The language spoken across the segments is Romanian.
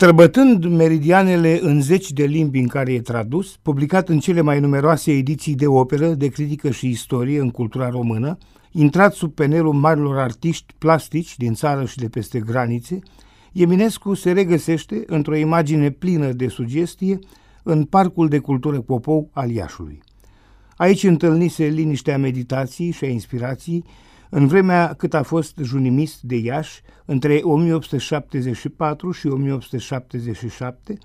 Străbătând meridianele în zeci de limbi în care e tradus, publicat în cele mai numeroase ediții de operă, de critică și istorie în cultura română, intrat sub penelul marilor artiști plastici din țară și de peste granițe, Eminescu se regăsește într-o imagine plină de sugestie în Parcul de Cultură Popou al Iașului. Aici întâlnise liniștea meditației și a inspirației în vremea cât a fost junimist de Iași, între 1874 și 1877,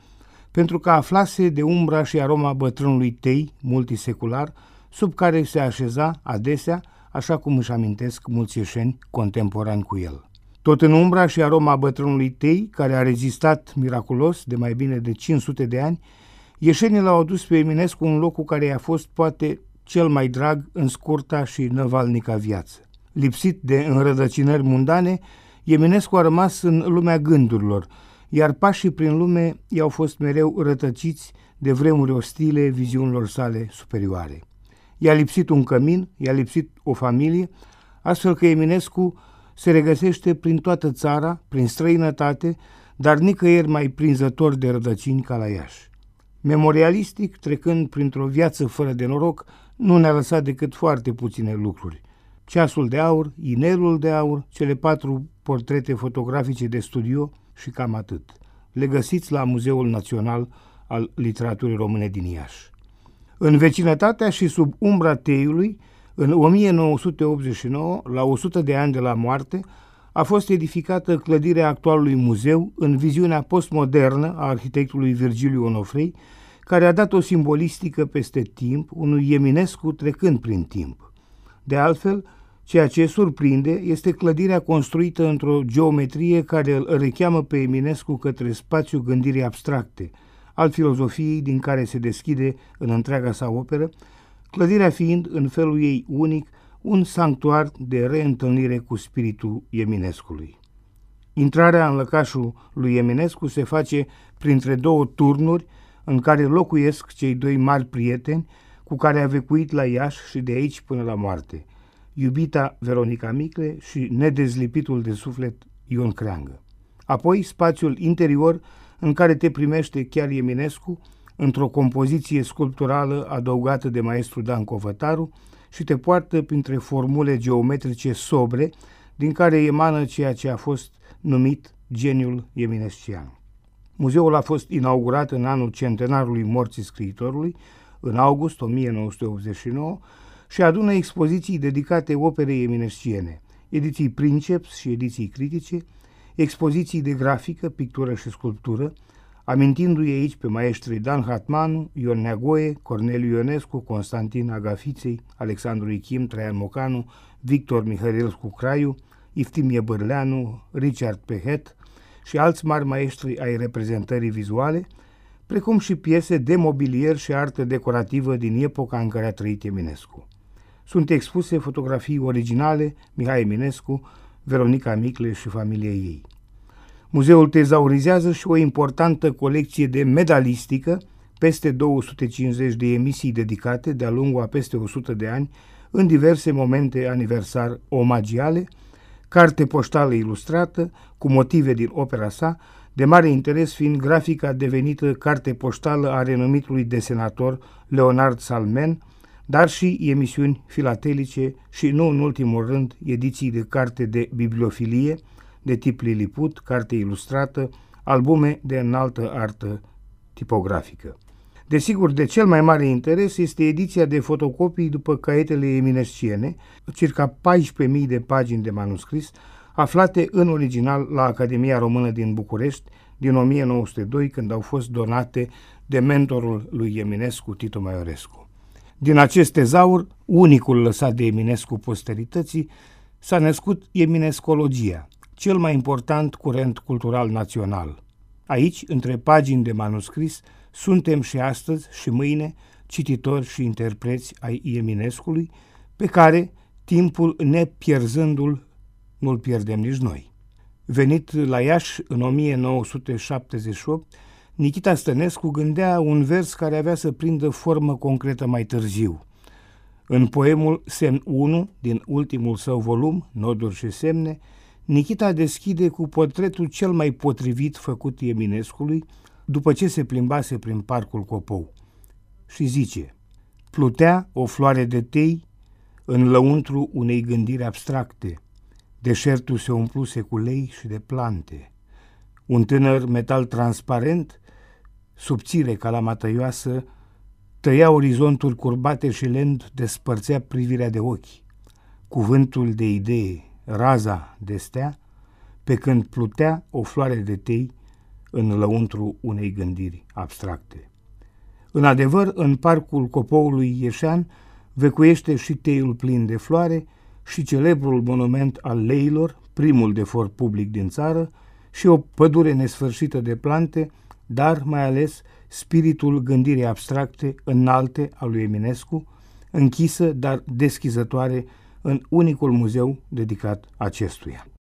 pentru că aflase de umbra și aroma bătrânului tei multisecular, sub care se așeza adesea, așa cum își amintesc mulți ieșeni contemporani cu el. Tot în umbra și aroma bătrânului tei, care a rezistat miraculos de mai bine de 500 de ani, ieșenii l-au adus pe Eminescu un loc cu care i-a fost poate cel mai drag în scurta și năvalnica viață. Lipsit de înrădăcinări mundane, Eminescu a rămas în lumea gândurilor, iar pașii prin lume i-au fost mereu rătăciți de vremuri ostile viziunilor sale superioare. I-a lipsit un cămin, i-a lipsit o familie, astfel că Eminescu se regăsește prin toată țara, prin străinătate, dar nicăieri mai prinzător de rădăcini ca la Iași. Memorialistic, trecând printr-o viață fără de noroc, nu ne-a lăsat decât foarte puține lucruri. Ceasul de aur, inelul de aur, cele patru portrete fotografice de studio și cam atât. Le găsiți la Muzeul Național al Literaturii Române din Iași. În vecinătatea și sub umbra teiului, în 1989, la 100 de ani de la moarte, a fost edificată clădirea actualului muzeu în viziunea postmodernă a arhitectului Virgiliu Onofrei, care a dat o simbolistică peste timp unui Eminescu trecând prin timp. De altfel, ceea ce surprinde este clădirea construită într-o geometrie care îl recheamă pe Eminescu către spațiul gândirii abstracte, al filozofiei din care se deschide în întreaga sa operă, clădirea fiind, în felul ei unic, un sanctuar de reîntâlnire cu spiritul Eminescului. Intrarea în lăcașul lui Eminescu se face printre două turnuri în care locuiesc cei doi mari prieteni cu care a vecuit la Iași și de aici până la moarte, iubita Veronica Micle și nedezlipitul de suflet Ion Creangă. Apoi spațiul interior în care te primește chiar Eminescu, într-o compoziție sculpturală adăugată de maestru Dan Covătaru și te poartă printre formule geometrice sobre din care emană ceea ce a fost numit geniul eminescian. Muzeul a fost inaugurat în anul centenarului morții scriitorului, în august 1989, și adună expoziții dedicate operei eminesciene, ediții princeps și ediții critice, expoziții de grafică, pictură și sculptură, amintindu-i aici pe maestrii Dan Hatmanu, Ion Neagoe, Corneliu Ionescu, Constantin Agafiței, Alexandru Ichim, Traian Mocanu, Victor Mihailescu Craiu, Iftimie Bărleanu, Richard Pehet și alți mari maestri ai reprezentării vizuale, precum și piese de mobilier și artă decorativă din epoca în care a trăit Eminescu. Sunt expuse fotografii originale Mihai Eminescu, Veronica Micle și familia ei. Muzeul tezaurizează și o importantă colecție de medalistică, peste 250 de emisii dedicate de-a lungul a peste 100 de ani, în diverse momente aniversar omagiale, carte poștală ilustrată cu motive din opera sa, de mare interes fiind grafica devenită carte poștală a renumitului desenator Leonard Salmen, dar și emisiuni filatelice și, nu în ultimul rând, ediții de carte de bibliofilie, de tip Liliput, carte ilustrată, albume de înaltă artă tipografică. Desigur, de cel mai mare interes este ediția de fotocopii după caietele eminesciene, circa 14.000 de pagini de manuscris, aflate în original la Academia Română din București din 1902, când au fost donate de mentorul lui Eminescu, Tito Maiorescu. Din acest tezaur, unicul lăsat de Eminescu posterității, s-a născut eminescologia, cel mai important curent cultural național. Aici, între pagini de manuscris, suntem și astăzi și mâine cititori și interpreți ai Eminescului, pe care, timpul nepierzându-l, nu-l pierdem nici noi. Venit la Iași în 1978, Nikita Stănescu gândea un vers care avea să prindă formă concretă mai târziu. În poemul Semn 1, din ultimul său volum, Noduri și semne, Nikita deschide cu portretul cel mai potrivit făcut Eminescului după ce se plimbase prin parcul Copou și zice Plutea o floare de tei în lăuntru unei gândiri abstracte. Deșertul se umpluse cu lei și de plante. Un tânăr metal transparent, subțire ca la matăioasă, tăia orizontul curbate și lent despărțea privirea de ochi. Cuvântul de idee, raza de stea, pe când plutea o floare de tei în lăuntru unei gândiri abstracte. În adevăr, în parcul copoului Ieșan vecuiește și teiul plin de floare și celebrul monument al leilor, primul de for public din țară, și o pădure nesfârșită de plante, dar mai ales spiritul gândirii abstracte înalte al lui Eminescu, închisă, dar deschizătoare în unicul muzeu dedicat acestuia.